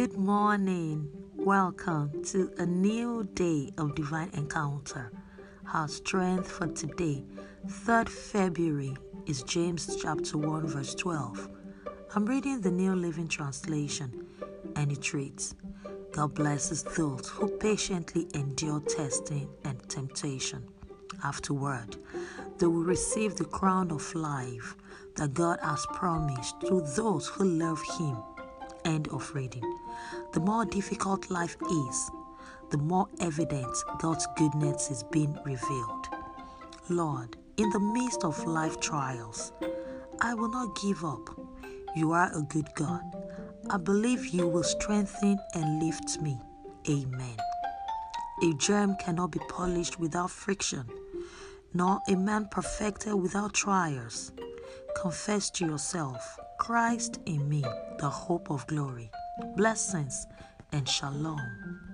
Good morning. Welcome to a new day of divine encounter. Our strength for today, 3rd February, is James chapter 1, verse 12. I'm reading the New Living Translation, and it reads God blesses those who patiently endure testing and temptation. Afterward, they will receive the crown of life that God has promised to those who love Him. End of reading. The more difficult life is, the more evident God's goodness is being revealed. Lord, in the midst of life trials, I will not give up. You are a good God. I believe you will strengthen and lift me. Amen. A gem cannot be polished without friction, nor a man perfected without trials. Confess to yourself, Christ in me, the hope of glory. Blessings and shalom.